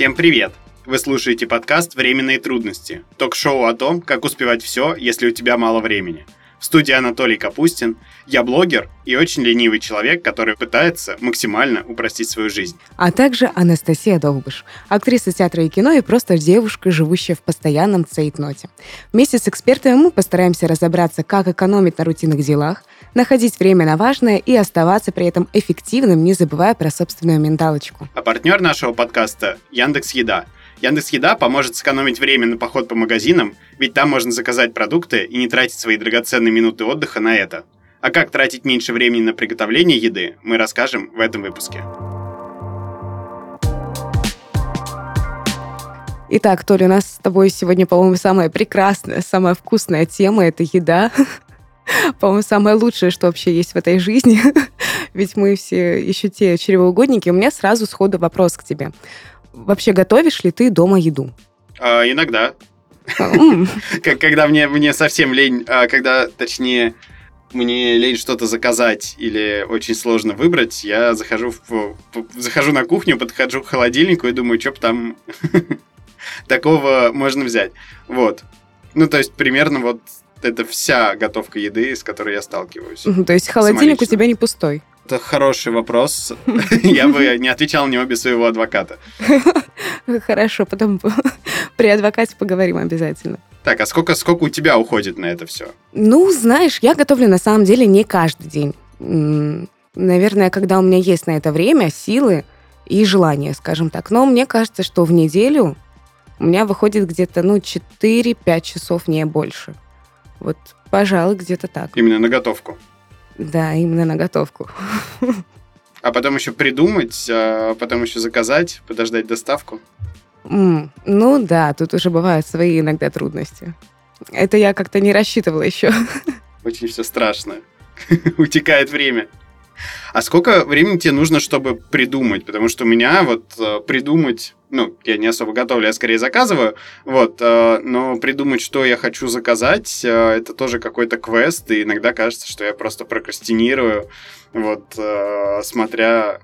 Всем привет! Вы слушаете подкаст «Временные трудности» – ток-шоу о том, как успевать все, если у тебя мало времени. В студии Анатолий Капустин. Я блогер и очень ленивый человек, который пытается максимально упростить свою жизнь. А также Анастасия Долбыш, актриса театра и кино и просто девушка, живущая в постоянном цейтноте. Вместе с экспертами мы постараемся разобраться, как экономить на рутинных делах, находить время на важное и оставаться при этом эффективным, не забывая про собственную менталочку. А партнер нашего подкаста – Яндекс Еда. Яндекс Еда поможет сэкономить время на поход по магазинам, ведь там можно заказать продукты и не тратить свои драгоценные минуты отдыха на это. А как тратить меньше времени на приготовление еды, мы расскажем в этом выпуске. Итак, Толя, у нас с тобой сегодня, по-моему, самая прекрасная, самая вкусная тема — это еда. По-моему, самое лучшее, что вообще есть в этой жизни. Ведь мы все еще те чревоугодники. У меня сразу сходу вопрос к тебе. Вообще готовишь ли ты дома еду? А, иногда. Когда мне, мне совсем лень, а, когда, точнее, мне лень что-то заказать или очень сложно выбрать, я захожу, в, захожу на кухню, подхожу к холодильнику и думаю, что там такого можно взять. Вот. Ну, то есть, примерно вот это вся готовка еды, с которой я сталкиваюсь. То есть холодильник у тебя не пустой? Это хороший вопрос. Я бы не отвечал на него без своего адвоката. Хорошо, потом при адвокате поговорим обязательно. Так, а сколько, сколько у тебя уходит на это все? Ну, знаешь, я готовлю на самом деле не каждый день. Наверное, когда у меня есть на это время, силы и желание, скажем так. Но мне кажется, что в неделю у меня выходит где-то, ну, 4-5 часов, не больше. Вот, пожалуй, где-то так. Именно на готовку? Да, именно на готовку. А потом еще придумать, а потом еще заказать, подождать доставку? Mm, ну да, тут уже бывают свои иногда трудности. Это я как-то не рассчитывала еще. Очень все страшно. Утекает время. А сколько времени тебе нужно, чтобы придумать? Потому что у меня вот э, придумать, ну, я не особо готовлю, я скорее заказываю, вот, э, но придумать, что я хочу заказать, э, это тоже какой-то квест, и иногда кажется, что я просто прокрастинирую, вот, смотря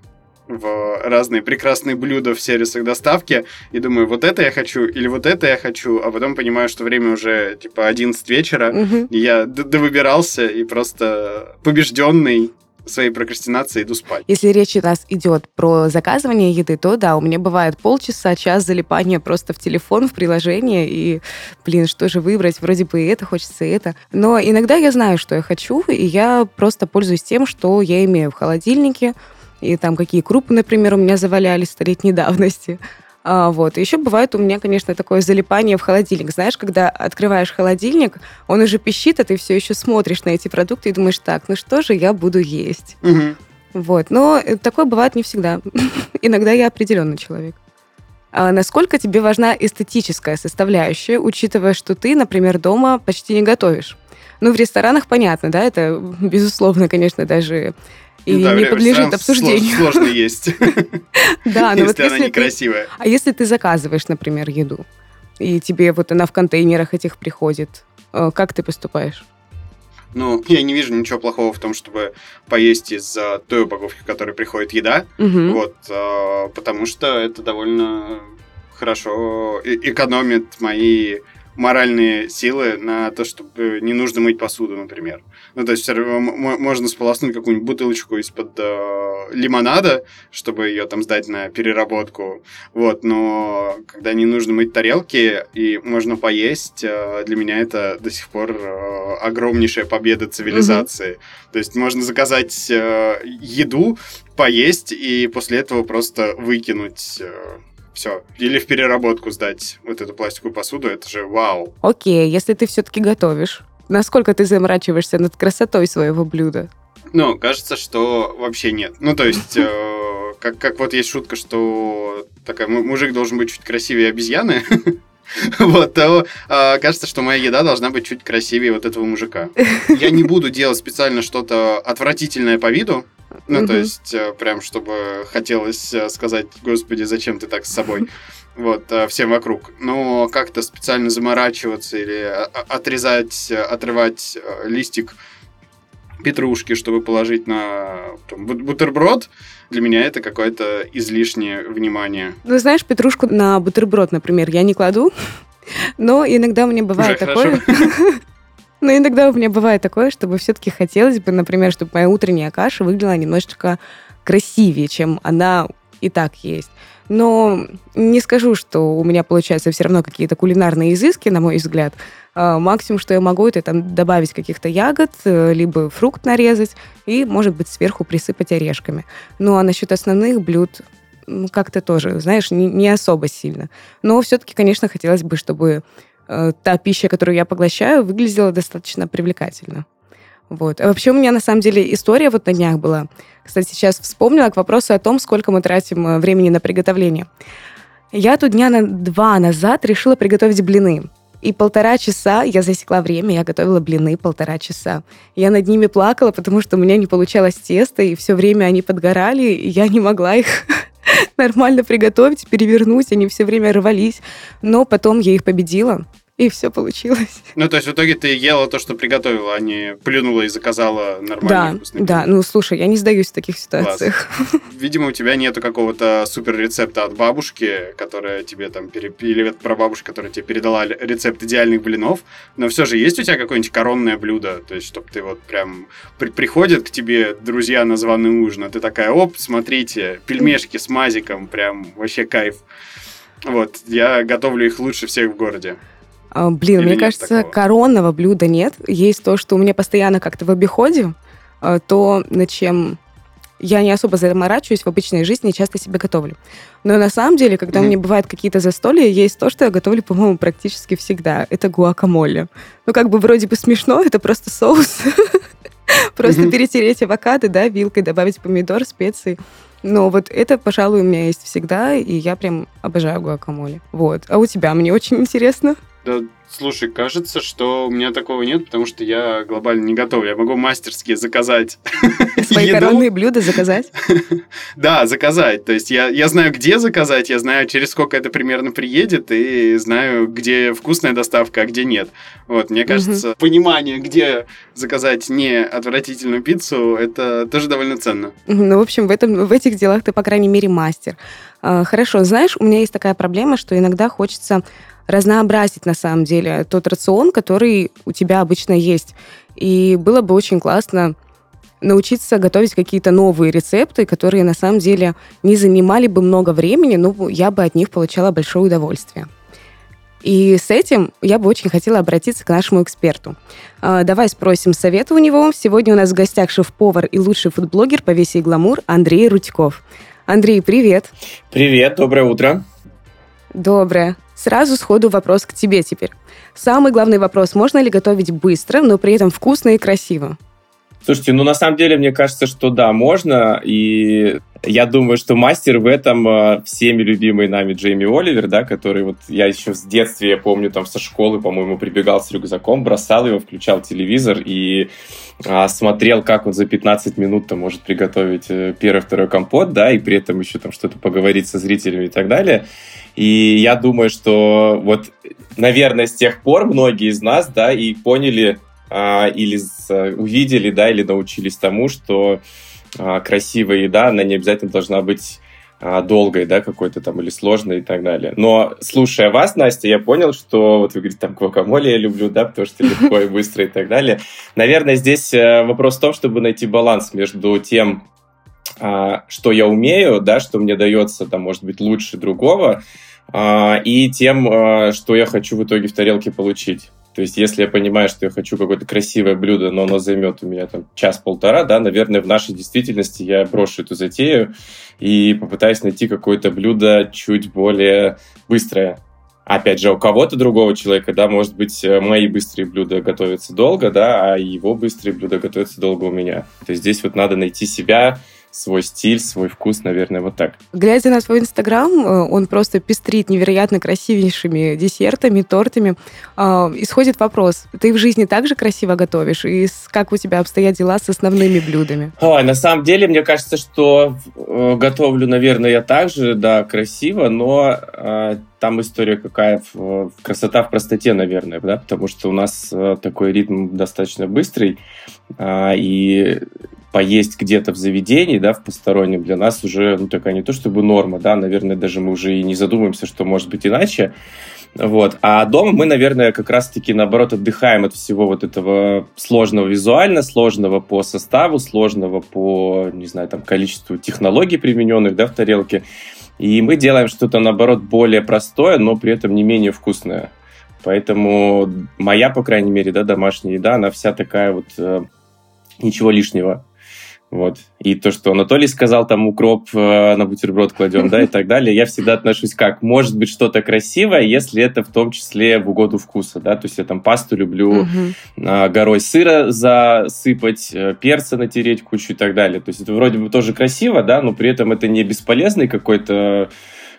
в разные прекрасные блюда в сервисах доставки и думаю, вот это я хочу или вот это я хочу, а потом понимаю, что время уже типа 11 вечера, угу. и я довыбирался и просто побежденный своей прокрастинации иду спать. Если речь у нас идет про заказывание еды, то да, у меня бывает полчаса, час залипания просто в телефон, в приложение, и, блин, что же выбрать? Вроде бы и это хочется, и это. Но иногда я знаю, что я хочу, и я просто пользуюсь тем, что я имею в холодильнике, и там какие крупы, например, у меня завалялись столетней давности. А, вот. Еще бывает у меня, конечно, такое залипание в холодильник. Знаешь, когда открываешь холодильник, он уже пищит, а ты все еще смотришь на эти продукты и думаешь, так, ну что же я буду есть? Угу. Вот. Но э, такое бывает не всегда. Иногда я определенный человек. А насколько тебе важна эстетическая составляющая, учитывая, что ты, например, дома почти не готовишь? Ну, в ресторанах понятно, да, это, безусловно, конечно, даже и ну, да, не подлежит обсуждению. Сложно есть. Да, но вот если некрасивая. А если ты заказываешь, например, еду, и тебе вот она в контейнерах этих приходит, э, как ты поступаешь? Ну, я не вижу ничего плохого в том, чтобы поесть из той упаковки, в которой приходит еда. Угу. Вот, э, потому что это довольно хорошо экономит мои моральные силы на то, чтобы не нужно мыть посуду, например. Ну, то есть можно сполоснуть какую-нибудь бутылочку из-под э, лимонада, чтобы ее там сдать на переработку. Вот, но когда не нужно мыть тарелки и можно поесть, э, для меня это до сих пор э, огромнейшая победа цивилизации. Угу. То есть можно заказать э, еду, поесть и после этого просто выкинуть. Э, все. Или в переработку сдать вот эту пластиковую посуду, это же вау. Окей, если ты все-таки готовишь, насколько ты заморачиваешься над красотой своего блюда? Ну, кажется, что вообще нет. Ну, то есть, э, как, как вот есть шутка, что такая, мужик должен быть чуть красивее обезьяны. Вот, то э, кажется, что моя еда должна быть чуть красивее вот этого мужика. Я не буду делать специально что-то отвратительное по виду, ну, mm-hmm. то есть, э, прям, чтобы хотелось э, сказать, господи, зачем ты так с собой? Вот, э, всем вокруг. Но как-то специально заморачиваться или отрезать, отрывать листик петрушки, чтобы положить на там, бутерброд, для меня это какое-то излишнее внимание. Ну, знаешь, петрушку на бутерброд, например, я не кладу, но иногда у меня бывает Уже такое... Но иногда у меня бывает такое, чтобы все-таки хотелось бы, например, чтобы моя утренняя каша выглядела немножечко красивее, чем она и так есть. Но не скажу, что у меня получаются все равно какие-то кулинарные изыски, на мой взгляд. А, максимум, что я могу, это там добавить каких-то ягод, э, либо фрукт нарезать и, может быть, сверху присыпать орешками. Ну, а насчет основных блюд как-то тоже, знаешь, не, не особо сильно. Но все-таки, конечно, хотелось бы, чтобы э, та пища, которую я поглощаю, выглядела достаточно привлекательно. Вот. А вообще у меня, на самом деле, история вот на днях была. Кстати, сейчас вспомнила к вопросу о том, сколько мы тратим э, времени на приготовление. Я тут дня на два назад решила приготовить блины. И полтора часа я засекла время, я готовила блины полтора часа. Я над ними плакала, потому что у меня не получалось тесто, и все время они подгорали, и я не могла их нормально приготовить, перевернуть, они все время рвались. Но потом я их победила и все получилось. Ну, то есть в итоге ты ела то, что приготовила, а не плюнула и заказала нормальный Да, да. Ну, слушай, я не сдаюсь в таких ситуациях. Класс. Видимо, у тебя нету какого-то супер рецепта от бабушки, которая тебе там, или от прабабушки, которая тебе передала рецепт идеальных блинов, но все же есть у тебя какое-нибудь коронное блюдо, то есть, чтобы ты вот прям при приходят к тебе друзья на званый ужин, а ты такая, оп, смотрите, пельмешки с мазиком, прям вообще кайф. Вот, я готовлю их лучше всех в городе. А, блин, Или мне кажется, такого? коронного блюда нет. Есть то, что у меня постоянно как-то в обиходе, а, то, на чем я не особо заморачиваюсь в обычной жизни, часто себе готовлю. Но на самом деле, когда mm-hmm. у меня бывают какие-то застолья, есть то, что я готовлю, по-моему, практически всегда. Это гуакамоле. Ну, как бы вроде бы смешно, это просто соус. Просто перетереть авокадо, да, вилкой, добавить помидор, специи. Но вот это, пожалуй, у меня есть всегда, и я прям обожаю гуакамоле. Вот. А у тебя мне очень интересно. Да, слушай, кажется, что у меня такого нет, потому что я глобально не готов. Я могу мастерски заказать Свои еду. коронные блюда заказать? да, заказать. То есть я, я знаю, где заказать, я знаю, через сколько это примерно приедет, и знаю, где вкусная доставка, а где нет. Вот, мне кажется, угу. понимание, где заказать не отвратительную пиццу, это тоже довольно ценно. Ну, в общем, в, этом, в этих делах ты, по крайней мере, мастер. А, хорошо, знаешь, у меня есть такая проблема, что иногда хочется разнообразить на самом деле тот рацион, который у тебя обычно есть. И было бы очень классно научиться готовить какие-то новые рецепты, которые на самом деле не занимали бы много времени, но я бы от них получала большое удовольствие. И с этим я бы очень хотела обратиться к нашему эксперту. А, давай спросим совета у него. Сегодня у нас в гостях шеф-повар и лучший фудблогер по весе и гламур Андрей Рудьков. Андрей, привет. Привет, доброе утро. Доброе. Сразу сходу вопрос к тебе теперь. Самый главный вопрос, можно ли готовить быстро, но при этом вкусно и красиво? Слушайте, ну на самом деле мне кажется, что да, можно. И я думаю, что мастер в этом э, всеми любимый нами Джейми Оливер, да, который вот я еще с детства, я помню, там со школы, по-моему, прибегал с рюкзаком, бросал его, включал телевизор и а, смотрел, как он за 15 минут там может приготовить э, первый-второй компот, да, и при этом еще там что-то поговорить со зрителями и так далее. И я думаю, что вот, наверное, с тех пор многие из нас, да, и поняли а, или с, увидели, да, или научились тому, что а, красивая еда, она не обязательно должна быть долгой, да, какой-то там, или сложной и так далее. Но, слушая вас, Настя, я понял, что, вот вы говорите, там, гвакамоле я люблю, да, потому что легко и быстро и так далее. Наверное, здесь э, вопрос в том, чтобы найти баланс между тем, а, что я умею, да, что мне дается, там, может быть, лучше другого, а, и тем, а, что я хочу в итоге в тарелке получить. То есть, если я понимаю, что я хочу какое-то красивое блюдо, но оно займет у меня там час-полтора, да, наверное, в нашей действительности я брошу эту затею и попытаюсь найти какое-то блюдо чуть более быстрое. Опять же, у кого-то другого человека, да, может быть, мои быстрые блюда готовятся долго, да, а его быстрые блюда готовятся долго у меня. То есть здесь вот надо найти себя, свой стиль, свой вкус, наверное, вот так. Глядя на свой Инстаграм, э, он просто пестрит невероятно красивейшими десертами, тортами. А, исходит вопрос, ты в жизни также красиво готовишь? И как у тебя обстоят дела с основными блюдами? Ой, на самом деле, мне кажется, что э, готовлю, наверное, я также, да, красиво, но э, там история какая, красота в простоте, наверное, да, потому что у нас такой ритм достаточно быстрый, а, и поесть где-то в заведении, да, в постороннем, для нас уже, ну, такая не то чтобы норма, да, наверное, даже мы уже и не задумываемся, что может быть иначе, вот. А дома мы, наверное, как раз-таки, наоборот, отдыхаем от всего вот этого сложного визуально, сложного по составу, сложного по, не знаю, там, количеству технологий примененных, да, в тарелке. И мы делаем что-то, наоборот, более простое, но при этом не менее вкусное. Поэтому моя, по крайней мере, да, домашняя еда, она вся такая вот э, ничего лишнего. Вот. И то, что Анатолий сказал, там укроп э, на бутерброд кладем, да, и так далее, я всегда отношусь как, может быть что-то красивое, если это в том числе в угоду вкуса, да, то есть я там пасту люблю э, горой сыра засыпать, э, перца натереть кучу и так далее. То есть это вроде бы тоже красиво, да, но при этом это не бесполезный какой-то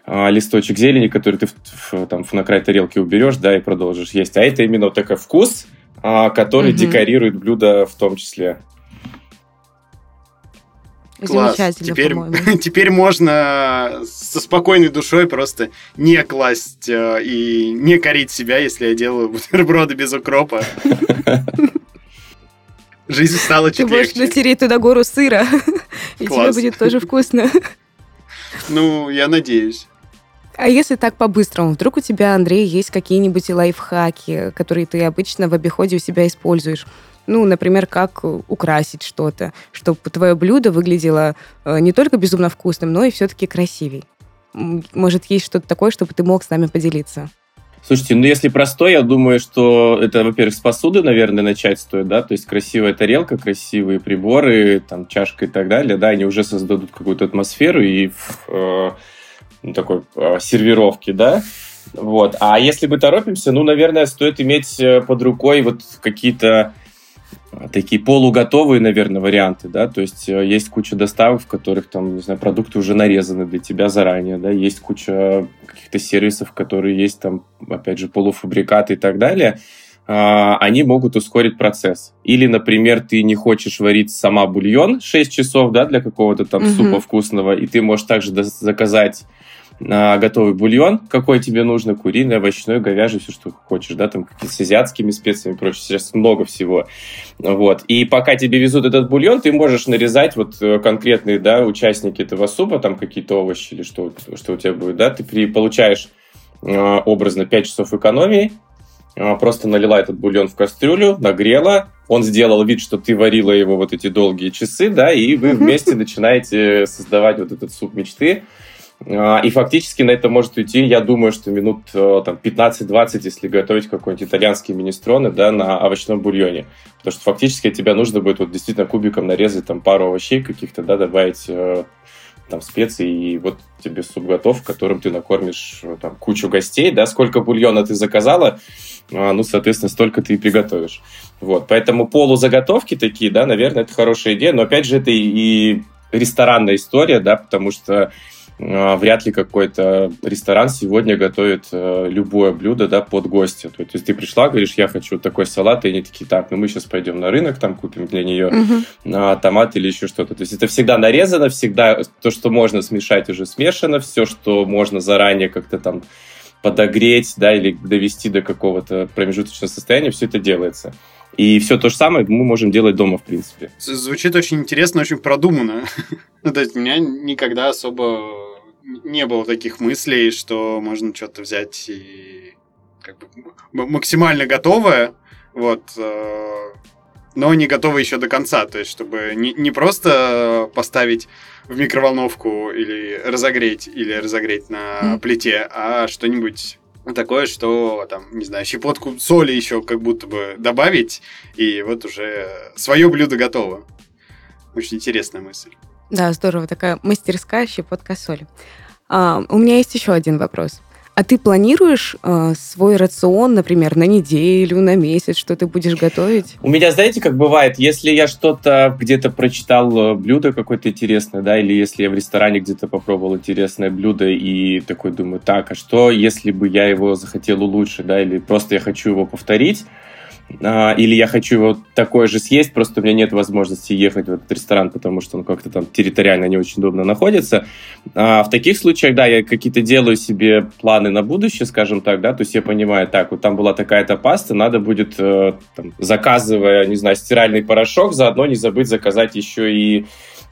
э, листочек зелени, который ты в, в, там на край тарелки уберешь, да, и продолжишь есть. А это именно вот такой вкус, э, который угу. декорирует блюдо в том числе. Класс. Теперь, теперь можно со спокойной душой просто не класть э, и не корить себя, если я делаю бутерброды без укропа. Жизнь стала чуть Ты можешь натереть туда гору сыра, и тебе будет тоже вкусно. Ну, я надеюсь. А если так по-быстрому, вдруг у тебя, Андрей, есть какие-нибудь лайфхаки, которые ты обычно в обиходе у себя используешь? Ну, например, как украсить что-то, чтобы твое блюдо выглядело э, не только безумно вкусным, но и все-таки красивей. Может, есть что-то такое, чтобы ты мог с нами поделиться? Слушайте, ну если простой, я думаю, что это, во-первых, с посуды, наверное, начать стоит, да, то есть красивая тарелка, красивые приборы, там, чашка и так далее, да, они уже создадут какую-то атмосферу и э, ну, такой э, сервировки, да, вот. А если мы торопимся, ну, наверное, стоит иметь э, под рукой вот какие-то такие полуготовые, наверное, варианты, да, то есть э, есть куча доставок, в которых там, не знаю, продукты уже нарезаны для тебя заранее, да, есть куча каких-то сервисов, которые есть там, опять же, полуфабрикаты и так далее, а, они могут ускорить процесс. Или, например, ты не хочешь варить сама бульон 6 часов, да, для какого-то там угу. супа вкусного, и ты можешь также заказать а, готовый бульон, какой тебе нужно, куриный, овощной, говяжий, все, что хочешь, да, там какие-то с азиатскими специями и прочее, сейчас много всего, вот, и пока тебе везут этот бульон, ты можешь нарезать вот э, конкретные, да, участники этого супа, там какие-то овощи или что, что у тебя будет, да, ты при, получаешь э, образно 5 часов экономии, э, просто налила этот бульон в кастрюлю, нагрела, он сделал вид, что ты варила его вот эти долгие часы, да, и вы вместе начинаете создавать вот этот суп мечты, и фактически на это может уйти, я думаю, что минут э, там, 15-20, если готовить какой-нибудь итальянский министроны да, на овощном бульоне. Потому что фактически тебе нужно будет вот действительно кубиком нарезать там, пару овощей каких-то, да, добавить э, там специи, и вот тебе суп готов, которым ты накормишь э, там кучу гостей, да, сколько бульона ты заказала, а, ну, соответственно, столько ты и приготовишь. Вот, поэтому полузаготовки такие, да, наверное, это хорошая идея, но опять же, это и ресторанная история, да, потому что а, вряд ли какой-то ресторан сегодня готовит э, любое блюдо да, под гостя. То есть ты пришла, говоришь, я хочу такой салат, и они такие, так, ну мы сейчас пойдем на рынок, там купим для нее угу. томат или еще что-то. То есть это всегда нарезано, всегда то, что можно смешать, уже смешано, все, что можно заранее как-то там подогреть, да, или довести до какого-то промежуточного состояния, все это делается. И все то же самое мы можем делать дома, в принципе. Звучит очень интересно, очень продуманно. ну, то есть у меня никогда особо не было таких мыслей, что можно что-то взять и как бы максимально готовое, вот, э, но не готово еще до конца, то есть чтобы не, не просто поставить в микроволновку или разогреть, или разогреть на mm. плите, а что-нибудь такое, что там, не знаю, щепотку соли еще как будто бы добавить, и вот уже свое блюдо готово. Очень интересная мысль. Да, здорово, такая мастерская щепотка соли. А, у меня есть еще один вопрос. А ты планируешь э, свой рацион, например, на неделю, на месяц, что ты будешь готовить? У меня, знаете, как бывает, если я что-то где-то прочитал э, блюдо какое-то интересное, да, или если я в ресторане где-то попробовал интересное блюдо и такой думаю, так, а что, если бы я его захотел улучшить, да, или просто я хочу его повторить, а, или я хочу его такое же съесть, просто у меня нет возможности ехать в этот ресторан, потому что он как-то там территориально не очень удобно находится. А в таких случаях, да, я какие-то делаю себе планы на будущее, скажем так, да, то есть я понимаю, так, вот там была такая-то паста, надо будет, э, там, заказывая, не знаю, стиральный порошок, заодно не забыть заказать еще и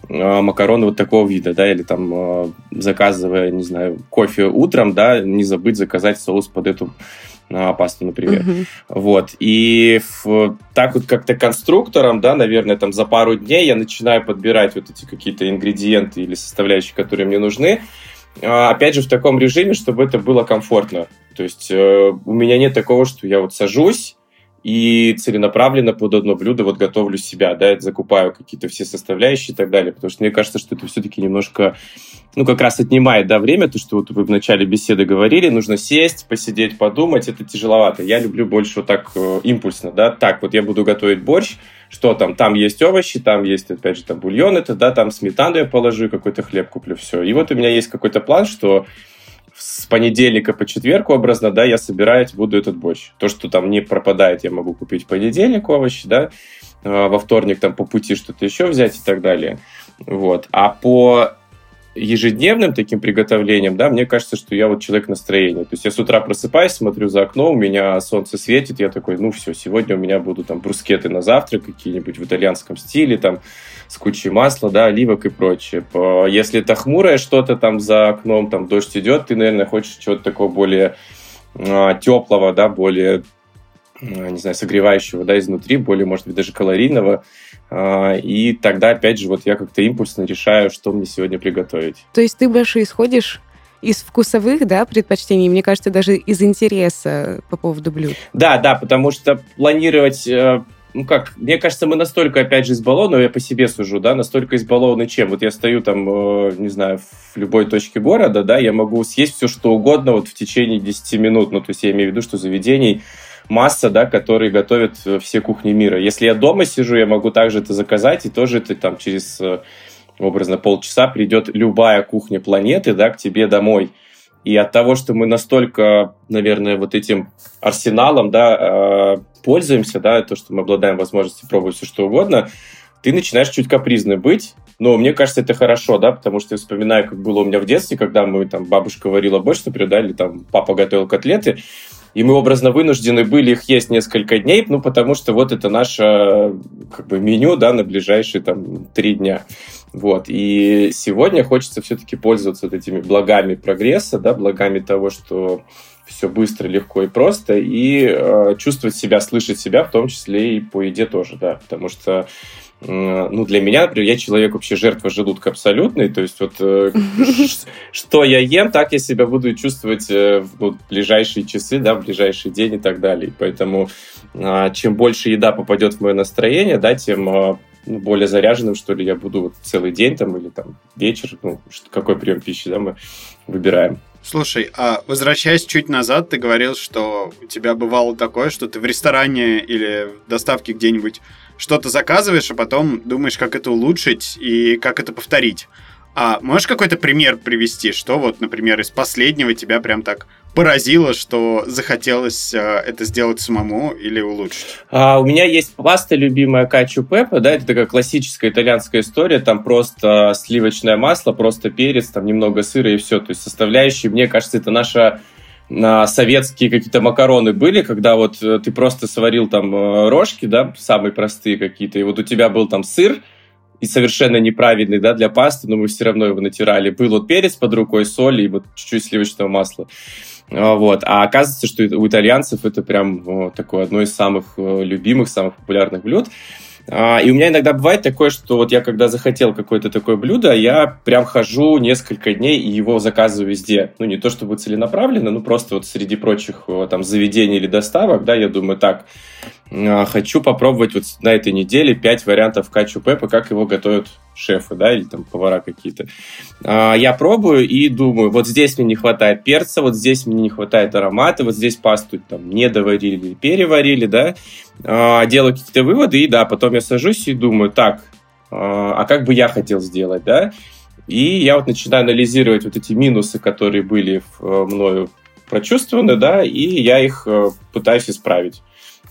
э, макароны вот такого вида, да, или там э, заказывая, не знаю, кофе утром, да, не забыть заказать соус под эту на пасту, например. Uh-huh. Вот. И в, так вот как-то конструктором, да, наверное, там за пару дней я начинаю подбирать вот эти какие-то ингредиенты или составляющие, которые мне нужны. А, опять же, в таком режиме, чтобы это было комфортно. То есть э, у меня нет такого, что я вот сажусь и целенаправленно под одно блюдо вот готовлю себя, да, закупаю какие-то все составляющие и так далее, потому что мне кажется, что это все-таки немножко, ну, как раз отнимает, да, время, то, что вот вы в начале беседы говорили, нужно сесть, посидеть, подумать, это тяжеловато. Я люблю больше вот так э, импульсно, да, так, вот я буду готовить борщ, что там, там есть овощи, там есть, опять же, там бульон это, да, там сметану я положу, какой-то хлеб куплю, все. И вот у меня есть какой-то план, что с понедельника по четверг образно, да, я собирать буду этот борщ. То, что там не пропадает, я могу купить в понедельник овощи, да, а, во вторник там по пути что-то еще взять и так далее. Вот. А по ежедневным таким приготовлением, да, мне кажется, что я вот человек настроения. То есть я с утра просыпаюсь, смотрю за окно, у меня солнце светит, я такой, ну все, сегодня у меня будут там брускеты на завтрак какие-нибудь в итальянском стиле, там с кучей масла, да, оливок и прочее. Если это хмурое что-то там за окном, там дождь идет, ты, наверное, хочешь чего-то такого более а, теплого, да, более не знаю, согревающего, да, изнутри, более, может быть, даже калорийного. А, и тогда, опять же, вот я как-то импульсно решаю, что мне сегодня приготовить. То есть ты больше исходишь из вкусовых, да, предпочтений, мне кажется, даже из интереса по поводу блюд. Да, да, потому что планировать э, ну как, мне кажется, мы настолько, опять же, избалованы, я по себе сужу, да, настолько избалованы чем. Вот я стою там, э, не знаю, в любой точке города, да, я могу съесть все, что угодно вот в течение 10 минут. Ну, то есть я имею в виду, что заведений масса, да, которые готовят э, все кухни мира. Если я дома сижу, я могу также это заказать, и тоже это там через э, образно полчаса придет любая кухня планеты, да, к тебе домой. И от того, что мы настолько, наверное, вот этим арсеналом, да, э, пользуемся, да, то, что мы обладаем возможностью пробовать все что угодно, ты начинаешь чуть капризным быть, но мне кажется, это хорошо, да, потому что я вспоминаю, как было у меня в детстве, когда мы, там, бабушка варила борщ, например, да, или там папа готовил котлеты, и мы образно вынуждены были их есть несколько дней, ну, потому что вот это наше как бы меню, да, на ближайшие там три дня. Вот. И сегодня хочется все-таки пользоваться вот этими благами прогресса, да, благами того, что все быстро, легко и просто, и э, чувствовать себя, слышать себя, в том числе и по еде тоже, да, потому что ну, для меня, например, я человек вообще жертва желудка абсолютный, то есть вот э, что я ем, так я себя буду чувствовать э, в ну, ближайшие часы, да, в ближайший день и так далее. Поэтому а, чем больше еда попадет в мое настроение, да, тем а, ну, более заряженным, что ли, я буду вот целый день там или там вечер, ну, какой прием пищи, да, мы выбираем. Слушай, а возвращаясь чуть назад, ты говорил, что у тебя бывало такое, что ты в ресторане или в доставке где-нибудь что-то заказываешь, а потом думаешь, как это улучшить и как это повторить. А можешь какой-то пример привести, что вот, например, из последнего тебя прям так поразило, что захотелось э, это сделать самому или улучшить? А, у меня есть паста любимая качу пеппа, да, это такая классическая итальянская история, там просто сливочное масло, просто перец, там немного сыра и все, то есть составляющие, мне кажется, это наша на советские какие-то макароны были, когда вот э, ты просто сварил там э, рожки, да, самые простые какие-то, и вот у тебя был там сыр, и совершенно неправильный, да, для пасты, но мы все равно его натирали. Был вот перец под рукой, соль и вот чуть-чуть сливочного масла. А, вот. А оказывается, что у итальянцев это прям такое одно из самых э, любимых, самых популярных блюд. А, и у меня иногда бывает такое, что вот я когда захотел какое-то такое блюдо, я прям хожу несколько дней и его заказываю везде. Ну, не то чтобы целенаправленно, ну, просто вот среди прочих там заведений или доставок, да, я думаю, так, хочу попробовать вот на этой неделе 5 вариантов качу пеппа, как его готовят шефы, да, или там повара какие-то. А, я пробую и думаю, вот здесь мне не хватает перца, вот здесь мне не хватает аромата, вот здесь пасту там не доварили или переварили, да. А, делаю какие-то выводы, и да, потом я сажусь и думаю, так, а как бы я хотел сделать, да. И я вот начинаю анализировать вот эти минусы, которые были в, мною прочувствованы, да, и я их э, пытаюсь исправить.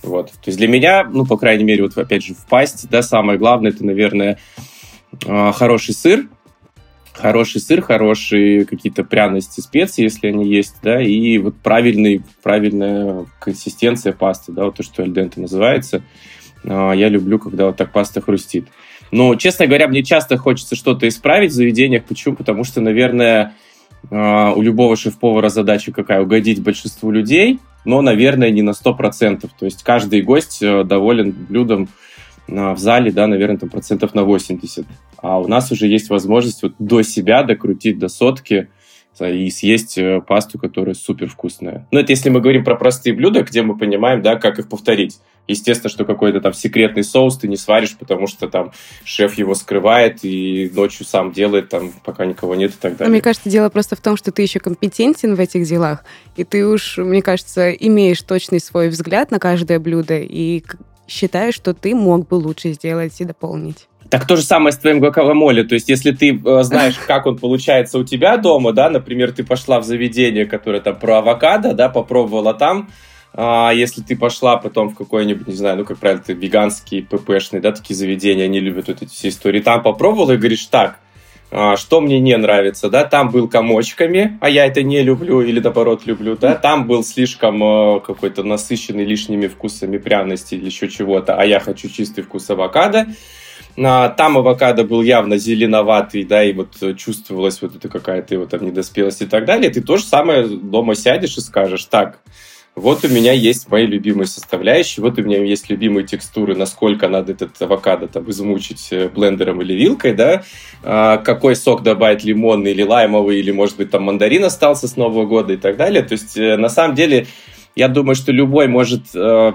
Вот. То есть для меня, ну, по крайней мере, вот опять же, в пасть, да, самое главное, это, наверное, а, хороший сыр, хороший сыр, хорошие какие-то пряности, специи, если они есть, да, и вот правильный, правильная консистенция пасты, да, вот то, что альденте называется. А, я люблю, когда вот так паста хрустит. Но, честно говоря, мне часто хочется что-то исправить в заведениях. Почему? Потому что, наверное, а, у любого шеф-повара задача какая? Угодить большинству людей, но, наверное, не на 100%. То есть каждый гость э, доволен блюдом в зале, да, наверное, там процентов на 80. А у нас уже есть возможность вот до себя докрутить до сотки и съесть э, пасту, которая супер вкусная. Ну, это если мы говорим про простые блюда, где мы понимаем, да, как их повторить. Естественно, что какой-то там секретный соус ты не сваришь, потому что там шеф его скрывает и ночью сам делает, там, пока никого нет и так далее. мне кажется, дело просто в том, что ты еще компетентен в этих делах, и ты уж, мне кажется, имеешь точный свой взгляд на каждое блюдо, и считаешь, что ты мог бы лучше сделать и дополнить. Так то же самое с твоим гуакамоле. То есть, если ты э, знаешь, как он получается у тебя дома, да, например, ты пошла в заведение, которое там про авокадо, да, попробовала там, а если ты пошла потом в какой-нибудь, не знаю, ну, как правило, ты веганский, ППшный, да, такие заведения, они любят вот эти все истории, там попробовала и говоришь, так, а, что мне не нравится, да, там был комочками, а я это не люблю или наоборот люблю, да, там был слишком э, какой-то насыщенный лишними вкусами пряности или еще чего-то, а я хочу чистый вкус авокадо, там авокадо был явно зеленоватый, да, и вот чувствовалась вот эта какая-то вот там недоспелость и так далее. Ты тоже самое дома сядешь и скажешь, так, вот у меня есть мои любимые составляющие, вот у меня есть любимые текстуры, насколько надо этот авокадо там измучить э, блендером или вилкой, да, а, какой сок добавить, лимонный или лаймовый, или, может быть, там мандарин остался с Нового года и так далее. То есть, э, на самом деле, я думаю, что любой может э,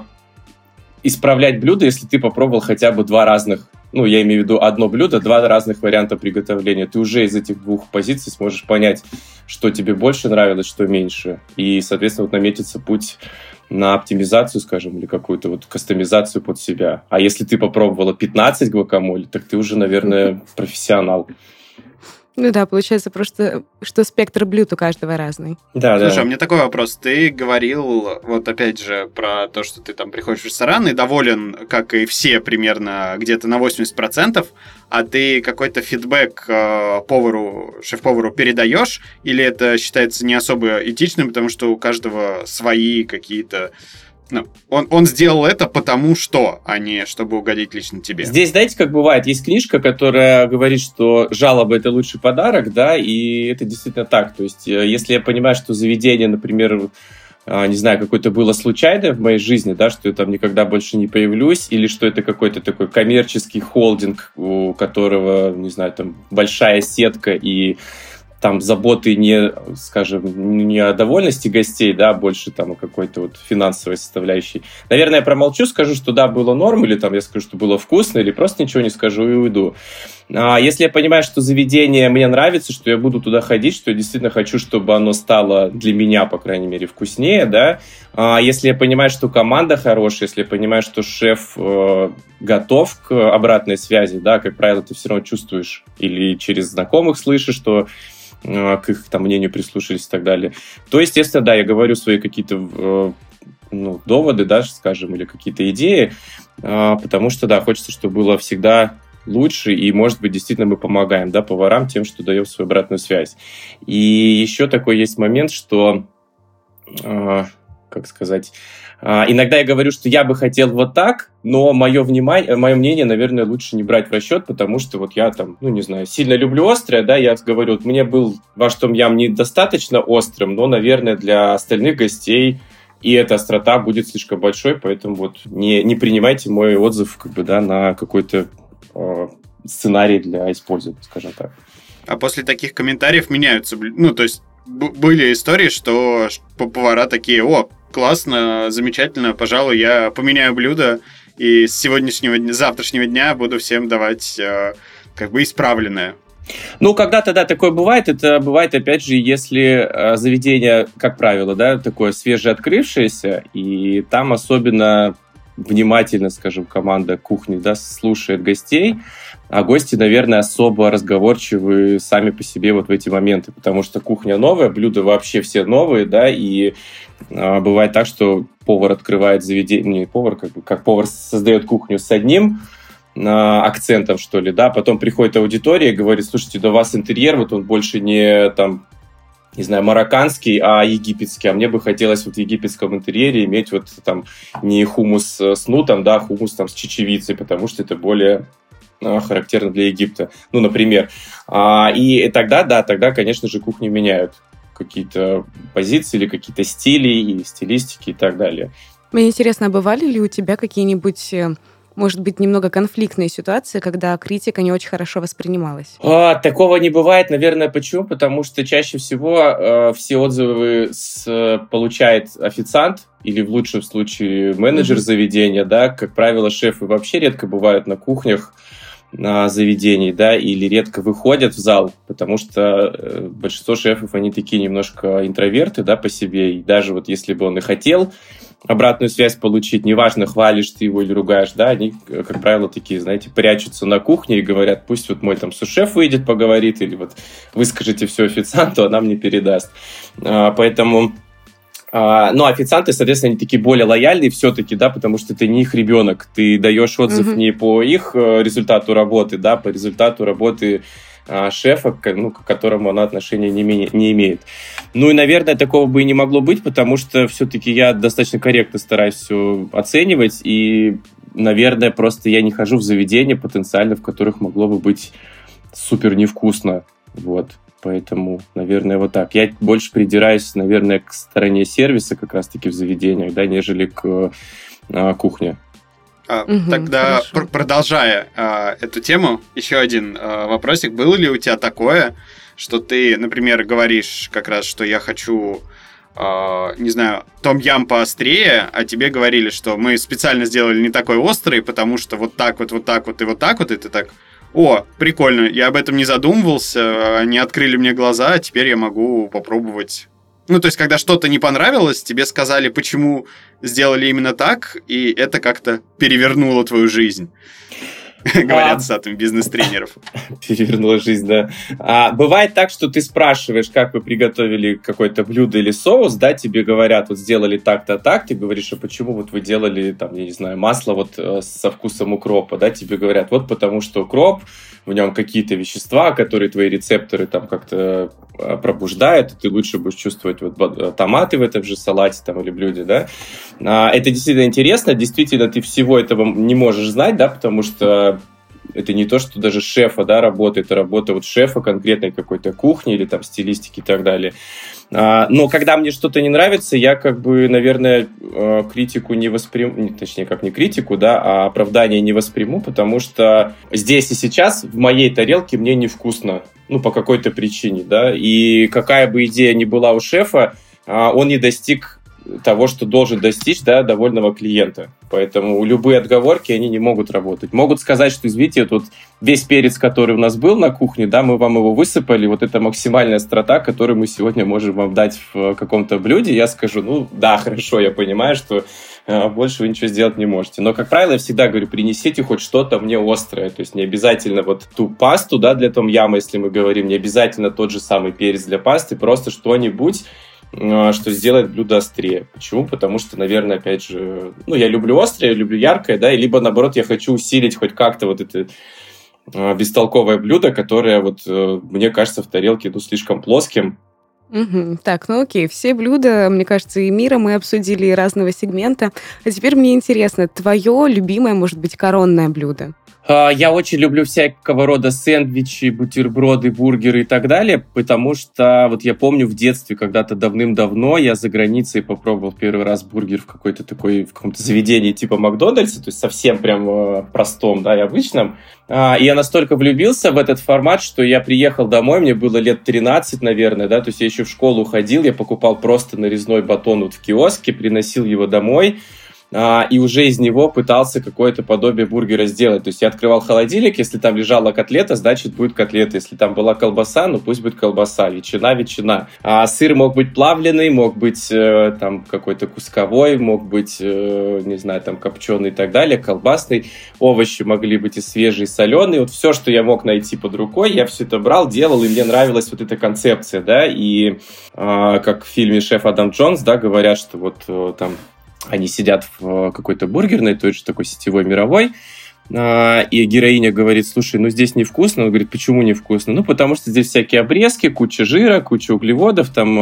исправлять блюдо, если ты попробовал хотя бы два разных ну, я имею в виду одно блюдо, два разных варианта приготовления, ты уже из этих двух позиций сможешь понять, что тебе больше нравилось, что меньше. И, соответственно, вот наметится путь на оптимизацию, скажем, или какую-то вот кастомизацию под себя. А если ты попробовала 15 гвакамоле, так ты уже, наверное, профессионал. Ну да, получается просто, что спектр блюд у каждого разный. Да, Слушай, да. а мне такой вопрос. Ты говорил, вот опять же, про то, что ты там приходишь в ресторан и доволен, как и все, примерно где-то на 80%, а ты какой-то фидбэк э, повару, шеф-повару передаешь, или это считается не особо этичным, потому что у каждого свои какие-то ну, он, он сделал это потому что, а не чтобы угодить лично тебе. Здесь, знаете, как бывает, есть книжка, которая говорит, что жалоба это лучший подарок, да, и это действительно так. То есть, э, если я понимаю, что заведение, например, а, не знаю, какое-то было случайное в моей жизни, да, что я там никогда больше не появлюсь, или что это какой-то такой коммерческий холдинг, у которого, не знаю, там большая сетка и там заботы не, скажем, не о довольности гостей, да, больше там о какой-то вот финансовой составляющей. Наверное, я промолчу, скажу, что да, было норм, или там я скажу, что было вкусно, или просто ничего не скажу и уйду. А если я понимаю, что заведение мне нравится, что я буду туда ходить, что я действительно хочу, чтобы оно стало для меня, по крайней мере, вкуснее, да, а если я понимаю, что команда хорошая, если я понимаю, что шеф э, готов к обратной связи, да, как правило, ты все равно чувствуешь или через знакомых слышишь, что Э, к их там мнению прислушались и так далее. То, естественно, да, я говорю свои какие-то э, ну, доводы, да, скажем, или какие-то идеи, э, потому что, да, хочется, чтобы было всегда лучше, и, может быть, действительно мы помогаем, да, поварам тем, что даем свою обратную связь. И еще такой есть момент, что, как сказать, а, иногда я говорю, что я бы хотел вот так, но мое, внимание, мое мнение, наверное, лучше не брать в расчет, потому что вот я там, ну, не знаю, сильно люблю острое, да, я говорю, вот мне был ваш том ям недостаточно острым, но, наверное, для остальных гостей и эта острота будет слишком большой, поэтому вот не, не принимайте мой отзыв как бы, да, на какой-то э, сценарий для использования, скажем так. А после таких комментариев меняются, ну, то есть были истории, что повара такие, о, классно, замечательно. Пожалуй, я поменяю блюдо и с сегодняшнего дня, завтрашнего дня буду всем давать э, как бы исправленное. Ну, когда-то, да, такое бывает. Это бывает, опять же, если э, заведение, как правило, да, такое свежеоткрывшееся, и там особенно внимательно, скажем, команда кухни, да, слушает гостей, а гости, наверное, особо разговорчивы сами по себе вот в эти моменты, потому что кухня новая, блюда вообще все новые, да, и э, бывает так, что повар открывает заведение, не повар, как, как повар создает кухню с одним акцентом, что ли, да, потом приходит аудитория и говорит, слушайте, да у вас интерьер, вот он больше не там не знаю, марокканский, а египетский. А мне бы хотелось вот в египетском интерьере иметь вот там не хумус с нутом, да, а хумус там с чечевицей, потому что это более а, характерно для Египта. Ну, например. А, и тогда, да, тогда, конечно же, кухни меняют какие-то позиции или какие-то стили и стилистики и так далее. Мне интересно, бывали ли у тебя какие-нибудь э, может быть, немного конфликтные ситуации, когда критика не очень хорошо воспринималась? А, такого не бывает, наверное, почему? Потому что чаще всего э, все отзывы с, получает официант или в лучшем случае менеджер mm-hmm. заведения, да, как правило, шефы вообще редко бывают на кухнях, на заведений, да, или редко выходят в зал, потому что э, большинство шефов, они такие немножко интроверты, да, по себе, и даже вот если бы он и хотел обратную связь получить, неважно, хвалишь ты его или ругаешь, да, они, как правило, такие, знаете, прячутся на кухне и говорят, пусть вот мой там сушеф выйдет, поговорит, или вот выскажите все официанту, она мне передаст. А, поэтому а, ну, официанты, соответственно, они такие более лояльные все-таки, да, потому что ты не их ребенок, ты даешь отзыв mm-hmm. не по их э, результату работы, да, по результату работы шефа, ну, к которому она отношения не, не имеет. Ну и, наверное, такого бы и не могло быть, потому что все-таки я достаточно корректно стараюсь все оценивать, и, наверное, просто я не хожу в заведения потенциально, в которых могло бы быть супер невкусно. Вот. Поэтому, наверное, вот так. Я больше придираюсь, наверное, к стороне сервиса как раз-таки в заведениях, да, нежели к а, кухне. А, угу, Тогда, пр- продолжая а, эту тему, еще один а, вопросик. Было ли у тебя такое, что ты, например, говоришь как раз, что я хочу, а, не знаю, том-ям поострее, а тебе говорили, что мы специально сделали не такой острый, потому что вот так вот, вот так вот и вот так вот, и ты так, о, прикольно, я об этом не задумывался, они открыли мне глаза, а теперь я могу попробовать ну, то есть, когда что-то не понравилось, тебе сказали, почему сделали именно так, и это как-то перевернуло твою жизнь. Говорят с этим бизнес-тренеров. Перевернула жизнь, да. А, бывает так, что ты спрашиваешь, как вы приготовили какое-то блюдо или соус, да, тебе говорят, вот сделали так-то так, ты говоришь, а почему вот вы делали, там, я не знаю, масло вот э, со вкусом укропа, да, тебе говорят, вот потому что укроп, в нем какие-то вещества, которые твои рецепторы там как-то э, пробуждают, ты лучше будешь чувствовать вот томаты в этом же салате там или блюде, да. А, это действительно интересно, действительно ты всего этого не можешь знать, да, потому что это не то, что даже шефа, да, работа, это работа вот шефа конкретной какой-то кухни или там стилистики и так далее. А, но когда мне что-то не нравится, я как бы, наверное, э, критику не восприму, точнее, как не критику, да, а оправдание не восприму, потому что здесь и сейчас в моей тарелке мне невкусно, ну, по какой-то причине, да, и какая бы идея ни была у шефа, а, он не достиг того, что должен достичь да, довольного клиента. Поэтому любые отговорки, они не могут работать. Могут сказать, что, извините, вот весь перец, который у нас был на кухне, да, мы вам его высыпали, вот это максимальная острота, которую мы сегодня можем вам дать в каком-то блюде. Я скажу, ну, да, хорошо, я понимаю, что э, больше вы ничего сделать не можете. Но, как правило, я всегда говорю, принесите хоть что-то мне острое. То есть не обязательно вот ту пасту, да, для том яма, если мы говорим, не обязательно тот же самый перец для пасты, просто что-нибудь, что сделает блюдо острее. Почему? Потому что, наверное, опять же, ну, я люблю острое, люблю яркое, да, и либо, наоборот, я хочу усилить хоть как-то вот это а, бестолковое блюдо, которое вот э, мне кажется в тарелке ну, слишком плоским, Угу. Так, ну окей, все блюда, мне кажется, и мира мы обсудили и разного сегмента. А теперь мне интересно, твое любимое, может быть, коронное блюдо? А, я очень люблю всякого рода сэндвичи, бутерброды, бургеры и так далее, потому что вот я помню в детстве, когда-то давным-давно я за границей попробовал первый раз бургер в какой-то такой, в каком-то заведении типа Макдональдса, то есть совсем прям э, простом, да, и обычном. А, я настолько влюбился в этот формат, что я приехал домой, мне было лет 13, наверное, да, то есть я еще в школу ходил, я покупал просто нарезной батон вот в киоске, приносил его домой, а, и уже из него пытался какое-то подобие бургера сделать. То есть я открывал холодильник, если там лежала котлета, значит будет котлета. Если там была колбаса, ну пусть будет колбаса. Ветчина, ветчина. А сыр мог быть плавленый, мог быть э, там какой-то кусковой, мог быть, э, не знаю, там копченый и так далее, колбасный. Овощи могли быть и свежие, и соленые. Вот все, что я мог найти под рукой, я все это брал, делал, и мне нравилась вот эта концепция, да, и э, как в фильме «Шеф Адам Джонс», да, говорят, что вот э, там они сидят в какой-то бургерной, же такой сетевой мировой, а, и героиня говорит, слушай, ну здесь невкусно. Он говорит, почему невкусно? Ну, потому что здесь всякие обрезки, куча жира, куча углеводов, там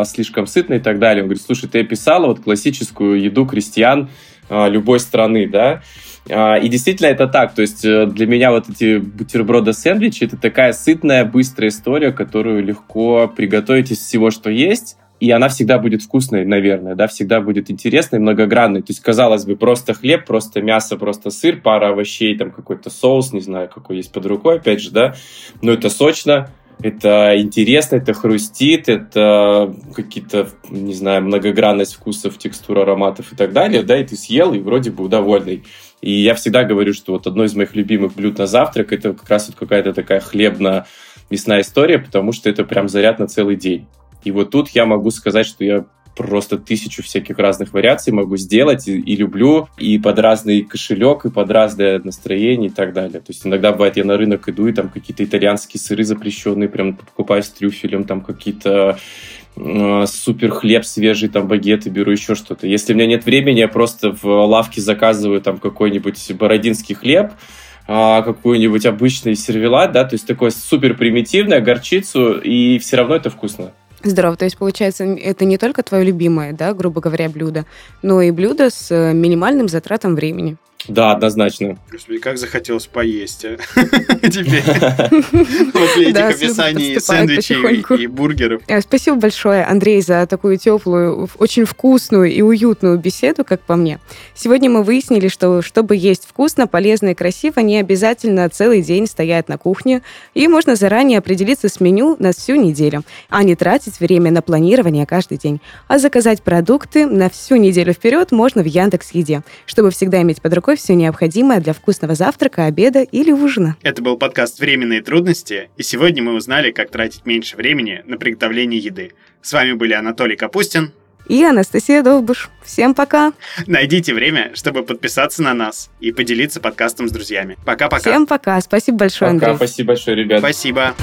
э, слишком сытно и так далее. Он говорит, слушай, ты описала вот классическую еду крестьян э, любой страны, да? И действительно это так. То есть э, для меня вот эти бутерброды-сэндвичи это такая сытная, быстрая история, которую легко приготовить из всего, что есть и она всегда будет вкусной, наверное, да, всегда будет интересной, многогранной. То есть, казалось бы, просто хлеб, просто мясо, просто сыр, пара овощей, там какой-то соус, не знаю, какой есть под рукой, опять же, да, но это сочно, это интересно, это хрустит, это какие-то, не знаю, многогранность вкусов, текстур, ароматов и так далее, да, и ты съел, и вроде бы довольный. И я всегда говорю, что вот одно из моих любимых блюд на завтрак это как раз вот какая-то такая хлебно-мясная история, потому что это прям заряд на целый день. И вот тут я могу сказать, что я просто тысячу всяких разных вариаций могу сделать и, и люблю, и под разный кошелек, и под разное настроение и так далее. То есть иногда бывает, я на рынок иду, и там какие-то итальянские сыры запрещенные, прям покупаю с трюфелем, там какие-то э, супер хлеб свежий, там багеты беру, еще что-то. Если у меня нет времени, я просто в лавке заказываю там какой-нибудь бородинский хлеб, а, какой-нибудь обычный сервелат, да, то есть такой супер примитивный, горчицу, и все равно это вкусно. Здорово. То есть, получается, это не только твое любимое, да, грубо говоря, блюдо, но и блюдо с э, минимальным затратом времени. Да, однозначно. Господи, как захотелось поесть, а? Теперь. После этих описаний сэндвичей и бургеров. Э, спасибо большое, Андрей, за такую теплую, очень вкусную и уютную беседу, как по мне. Сегодня мы выяснили, что чтобы есть вкусно, полезно и красиво, не обязательно целый день стоять на кухне, и можно заранее определиться с меню на всю неделю, а не тратить время на планирование каждый день. А заказать продукты на всю неделю вперед можно в Яндекс Еде, чтобы всегда иметь под рукой рукой все необходимое для вкусного завтрака, обеда или ужина. Это был подкаст «Временные трудности», и сегодня мы узнали, как тратить меньше времени на приготовление еды. С вами были Анатолий Капустин и Анастасия Довбуш. Всем пока! Найдите время, чтобы подписаться на нас и поделиться подкастом с друзьями. Пока-пока. Всем пока. Спасибо большое, пока, Андрей. Спасибо большое, ребят. Спасибо.